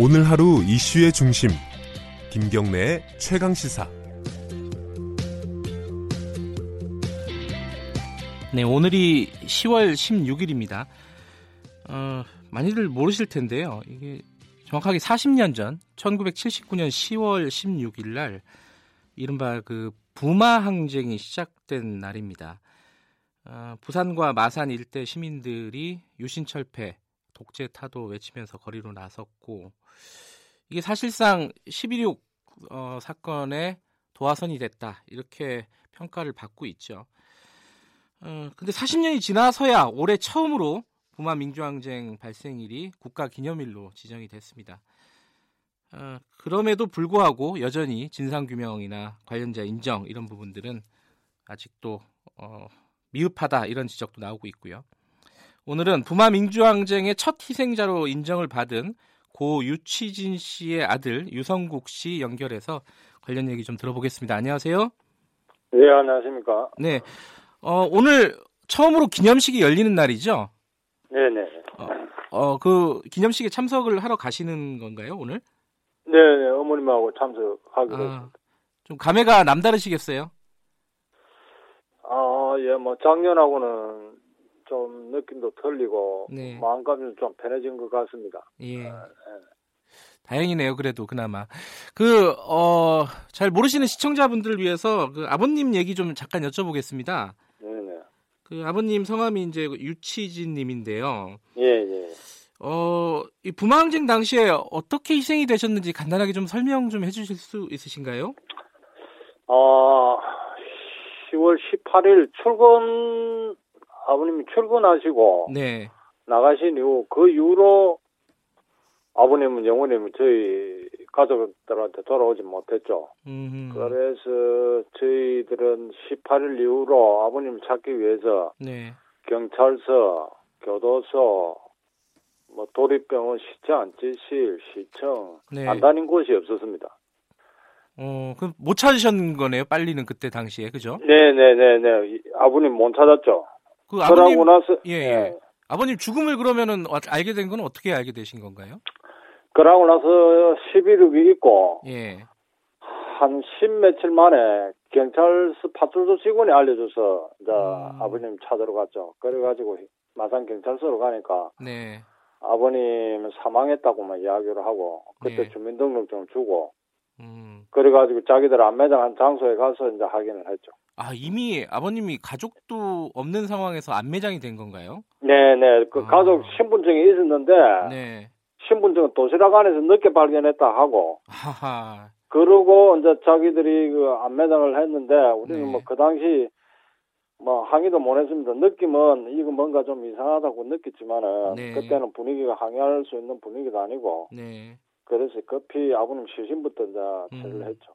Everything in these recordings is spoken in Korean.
오늘 하루 이슈의 중심 김경래의 최강 시사 네, 오늘이 10월 16일입니다. 어, 많이들 모르실 텐데요. 이게 정확하게 40년 전 1979년 10월 16일 날 이른바 그 부마 항쟁이 시작된 날입니다. 어, 부산과 마산 일대 시민들이 유신철폐, 독재 타도 외치면서 거리로 나섰고 이게 사실상 11.6 어, 사건의 도화선이 됐다 이렇게 평가를 받고 있죠. 어, 근데 40년이 지나서야 올해 처음으로 부마 민주항쟁 발생일이 국가기념일로 지정이 됐습니다. 어, 그럼에도 불구하고 여전히 진상규명이나 관련자 인정 이런 부분들은 아직도 어, 미흡하다 이런 지적도 나오고 있고요. 오늘은 부마 민주항쟁의 첫 희생자로 인정을 받은 고 유치진 씨의 아들 유성국 씨 연결해서 관련 얘기 좀 들어보겠습니다. 안녕하세요. 네, 안녕하십니까. 네. 어, 오늘 처음으로 기념식이 열리는 날이죠? 네네. 어, 어, 그 기념식에 참석을 하러 가시는 건가요, 오늘? 네네, 어머님하고 참석하기로 아. 좀 감회가 남다르시겠어요? 아, 예, 뭐, 작년하고는 좀 느낌도 틀리고, 네. 마음가짐이 좀 편해진 것 같습니다. 예. 다행이네요, 그래도 그나마. 그, 어, 잘 모르시는 시청자분들을 위해서 그 아버님 얘기 좀 잠깐 여쭤보겠습니다. 네네. 그 아버님 성함이 이제 유치진 님인데요. 예, 예. 어, 이 부마항쟁 당시에 어떻게 희생이 되셨는지 간단하게 좀 설명 좀 해주실 수 있으신가요? 아, 10월 18일 출근, 아버님이 출근하시고, 네. 나가신 이후, 그 이후로 아버님은 영원히 저희 가족들한테 돌아오지 못했죠. 음, 그래서 저희들은 18일 이후로 아버님을 찾기 위해서 네. 경찰서, 교도소, 뭐 도립병원, 시청, 지실, 시청 네. 안 다닌 곳이 없었습니다. 어, 그럼 못 찾으셨는 거네요, 빨리는 그때 당시에, 그죠? 네 네 네네 이- 아버님 못 찾았죠. 그 아버님, 나서 예, 예. 예. 아버님 죽음을 그러면은 어- 알게 된 건 어떻게 알게 되신 건가요? 그러고 나서 11일이 있고 예. 한 10며칠 만에 경찰서 파출소 직원이 알려줘서 이제 음. 아버님 찾으러 갔죠. 그래가지고 마산 경찰서로 가니까 네. 아버님 사망했다고만 이야기를 하고 그때 네. 주민등록증을 주고 음. 그래가지고 자기들 안매장한 장소에 가서 이제 확인을 했죠. 아, 이미 아버님이 가족도 없는 상황에서 안매장이 된 건가요? 네네 그 아. 가족 신분증이 있었는데 네. 신분증은 도시락 안에서 늦게 발견했다 하고 하하. 그러고 이제 자기들이 그 안매장을 했는데 우리는 네. 뭐그 당시 뭐 항의도 못 했습니다. 느낌은 이거 뭔가 좀 이상하다고 느꼈지만은 네. 그때는 분위기가 항의할 수 있는 분위기도 아니고 네. 그래서 급히 아버님 시신부터 이제 처리를 음. 했죠.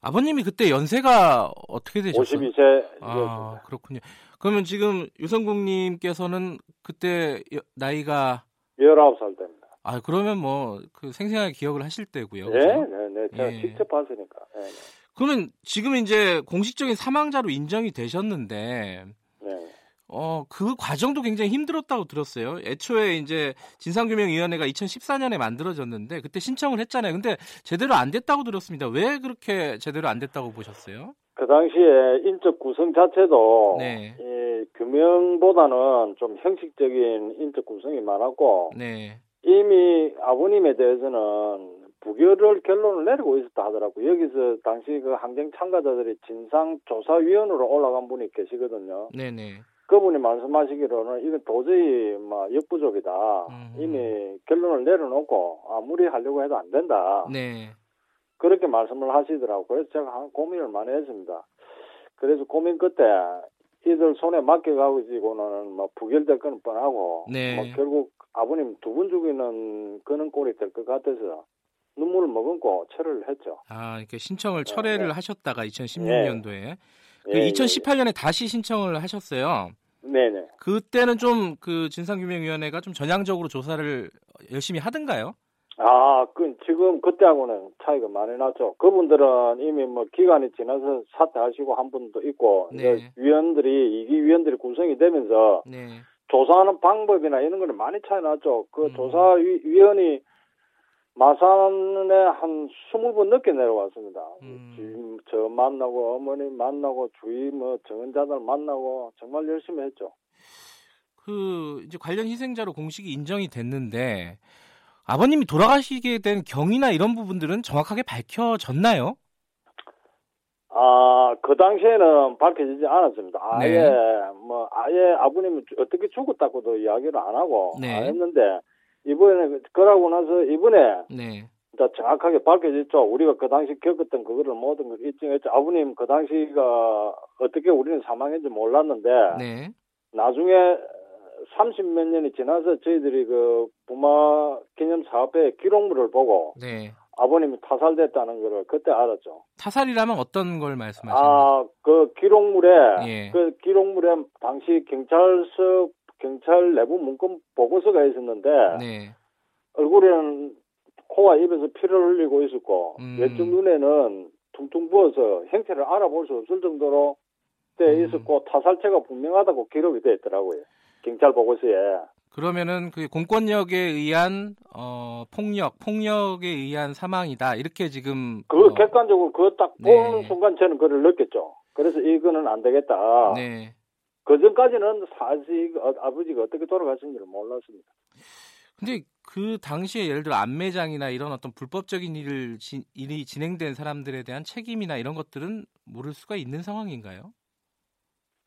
아버님이 그때 연세가 어떻게 되셨어요? 52세 아, 그렇군요. 그러면 지금 유성국 님께서는 그때 여- 나이가 19살 때입니다. 아 그러면 뭐 그 생생하게 기억을 하실 때고요. 네? 네, 네. 제가 예. 직접 봤으니까. 네, 네. 그러면 지금 이제 공식적인 사망자로 인정이 되셨는데 네. 어 그 과정도 굉장히 힘들었다고 들었어요. 애초에 이제 진상규명위원회가 2014년에 만들어졌는데 그때 신청을 했잖아요. 근데 제대로 안 됐다고 들었습니다. 왜 그렇게 제대로 안 됐다고 보셨어요? 그 당시에 인적 구성 자체도 네. 이 규명보다는 좀 형식적인 인적 구성이 많았고 네. 이미 아버님에 대해서는 부결을 결론을 내리고 있었다 하더라고요. 여기서 당시 그 항쟁 참가자들이 진상조사위원으로 올라간 분이 계시거든요. 네네. 그분이 말씀하시기로는 이건 도저히 뭐 역부족이다. 음. 이미 결론을 내려놓고 아무리 하려고 해도 안 된다. 네. 그렇게 말씀을 하시더라고요. 그래서 제가 한 고민을 많이 했습니다. 그래서 고민 끝에 이들 손에 맡겨가지고는 뭐 부결될 건 뻔하고 네. 뭐 결국 아버님 두 분 죽이는 그런 꼴이 될 것 같아서 눈물을 머금고 철회를 했죠. 아, 이렇게 신청을 철회를 네. 하셨다가 2016년도에 그 예, 2018년에 다시 신청을 하셨어요. 예. 네네. 그때는 좀 그 진상규명위원회가 좀 전향적으로 조사를 열심히 하던가요? 아, 그 지금 그때하고는 차이가 많이 났죠. 그분들은 이미 뭐 기간이 지나서 사퇴하시고 한 분도 있고 네. 위원들이 이기 위원들이 구성이 되면서 네. 조사하는 방법이나 이런 거는 많이 차이 났죠. 그 음. 조사위원이 마산에 한 20번 넘게 내려왔습니다. 음. 주임 저 만나고 어머니 만나고 주위 뭐 정원자들 만나고 정말 열심히 했죠. 그 이제 관련 희생자로 공식이 인정이 됐는데 아버님이 돌아가시게 된 경위나 이런 부분들은 정확하게 밝혀졌나요? 아, 그 당시에는 밝혀지지 않았습니다. 아예, 네. 뭐, 아예 아버님이 주- 어떻게 죽었다고도 이야기를 안 하고, 네. 안 했는데, 이번에, 그러고 나서 이번에, 네. 정확하게 밝혀졌죠. 우리가 그 당시 겪었던 그거를 모든 걸 입증했죠. 아버님 그 당시가 어떻게 우리는 사망했는지 몰랐는데, 네. 나중에 30몇 년이 지나서 저희들이 그 부마 기념 사업회 기록물을 보고 네. 아버님이 타살됐다는 거를 그때 알았죠. 타살이라면 어떤 걸 말씀하시는 거죠? 아, 그 기록물에 예. 그 기록물에 당시 경찰서 경찰 내부 문건 보고서가 있었는데 네. 얼굴에는 코와 입에서 피를 흘리고 있었고 음. 왼쪽 눈에는 퉁퉁 부어서 형태를 알아볼 수 없을 정도로 돼 음. 있었고 타살체가 분명하다고 기록이 돼 있더라고요. 경찰 보고서에. 그러면은 그 공권력에 의한 어, 폭력, 폭력에 의한 사망이다. 이렇게 지금 그 어, 객관적으로 그거 딱 네. 보는 순간 저는 그걸 느꼈죠. 그래서 이거는 안 되겠다. 네. 그 전까지는 사실 어, 아버지가 어떻게 돌아가신지를 몰랐습니다. 근데 그 당시에 예를 들어 안매장이나 이런 어떤 불법적인 일을 지- 일이 진행된 사람들에 대한 책임이나 이런 것들은 모를 수가 있는 상황인가요?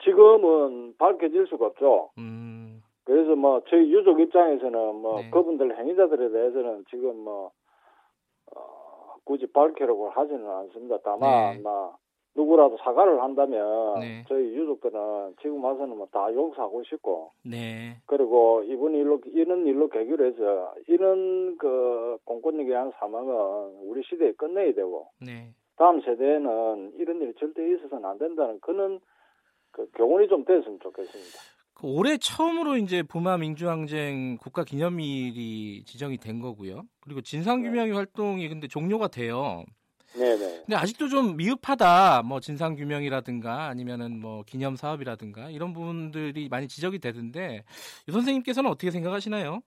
지금은 밝혀질 수가 없죠. 음. 그래서 뭐 저희 유족 입장에서는 뭐 네. 그분들 행위자들에 대해서는 지금 뭐 어, 굳이 밝히려고 하지는 않습니다. 다만 네. 뭐 누구라도 사과를 한다면 네. 저희 유족들은 지금 와서는 뭐 다 용서하고 싶고 네. 그리고 이번 일로 이런 일로 계기로 해서 이런 그 공권력에 의한 사망은 우리 시대에 끝내야 되고 네. 다음 세대에는 이런 일이 절대 있어서는 안 된다는 그런 그 교훈이 좀 됐으면 좋겠습니다. 그 올해 처음으로 이제 부마 민주항쟁 국가 기념일이 지정이 된 거고요. 그리고 진상규명의 활동이 근데 종료가 돼요. 네네. 근데 아직도 좀 미흡하다. 뭐 진상 규명이라든가 아니면은 뭐 기념 사업이라든가 이런 부분들이 많이 지적이 되던데 유 선생님께서는 어떻게 생각하시나요?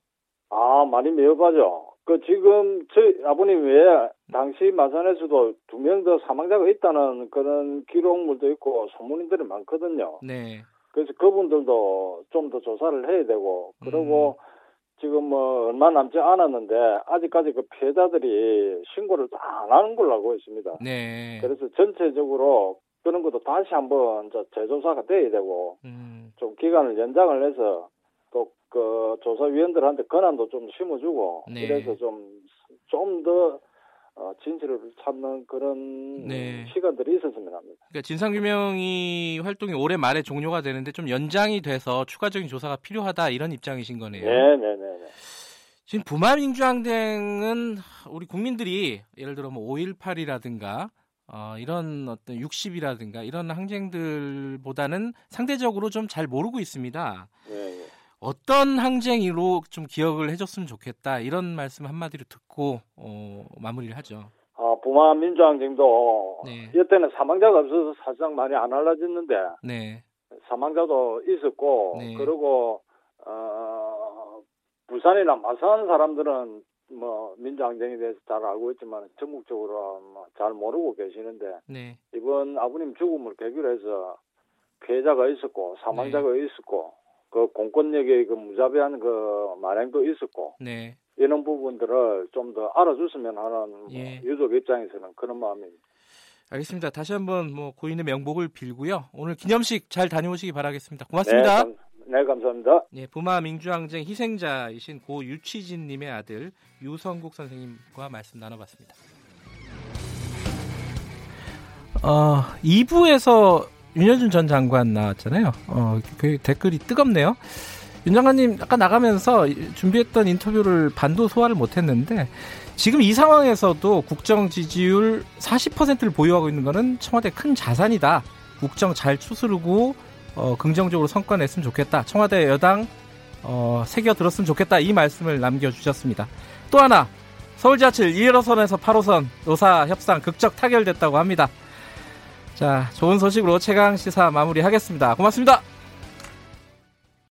아, 많이 미흡하죠. 그 지금 저희 아버님 외에 당시 마산에서도 두 명 더 사망자가 있다는 그런 기록물도 있고 소문들이 많거든요. 네. 그래서 그분들도 좀 더 조사를 해야 되고 그리고 음. 지금 뭐 얼마 남지 않았는데 아직까지 그 피해자들이 신고를 다안 하는 걸로 알고 있습니다. 네. 그래서 전체적으로 그런 것도 다시 한번 저 재조사가 돼야 되고 음. 좀 기간을 연장을 해서 또 그 조사위원들한테 권한도 좀 심어주고 네. 그래서 좀 좀더 어, 진실을 찾는 그런 네. 시간들이 있었으면 합니다. 그러니까 진상규명이 활동이 올해 말에 종료가 되는데 좀 연장이 돼서 추가적인 조사가 필요하다 이런 입장이신 거네요. 네 네네. 지금 부마민주항쟁은 우리 국민들이 예를 들어 뭐 5.18이라든가 어, 이런 어떤 60이라든가 이런 항쟁들보다는 상대적으로 좀 잘 모르고 있습니다. 네, 네. 어떤 항쟁으로 좀 기억을 해줬으면 좋겠다 이런 말씀 한마디로 듣고 어, 마무리를 하죠. 아, 부마 민주항쟁도 네. 이때는 사망자가 없어서 사실상 많이 안 알려졌는데 네, 사망자도 있었고 네. 그리고 어, 부산이나 마산 사람들은 뭐 민주항쟁에 대해서 잘 알고 있지만 전국적으로 뭐 잘 모르고 계시는데 네, 이번 아버님 죽음을 계기로 해서 피해자가 있었고 사망자가 네. 있었고 그 공권력의 그 무자비한 그 만행도 있었고 네. 이런 부분들을 좀 더 알아줬으면 하는 뭐 예. 유족 입장에서는 그런 마음입니다. 알겠습니다. 다시 한번 뭐 고인의 명복을 빌고요. 오늘 기념식 잘 다녀오시기 바라겠습니다. 고맙습니다. 네, 감, 네, 감사합니다. 예, 부마 민주항쟁 희생자이신 고 유치진님의 아들 유성국 선생님과 말씀 나눠봤습니다. 어, 2부에서 윤여준 전 장관 나왔잖아요. 어, 그 댓글이 뜨겁네요. 윤 장관님 아까 나가면서 준비했던 인터뷰를 반도 소화를 못했는데 지금 이 상황에서도 국정 지지율 40%를 보유하고 있는 것은 청와대 큰 자산이다. 국정 잘 추스르고 어, 긍정적으로 성과 냈으면 좋겠다. 청와대 여당 어, 새겨 들었으면 좋겠다. 이 말씀을 남겨주셨습니다. 또 하나 서울 지하철 1호선에서 8호선 노사 협상 극적 타결됐다고 합니다. 자, 좋은 소식으로 최강 시사 마무리하겠습니다. 고맙습니다.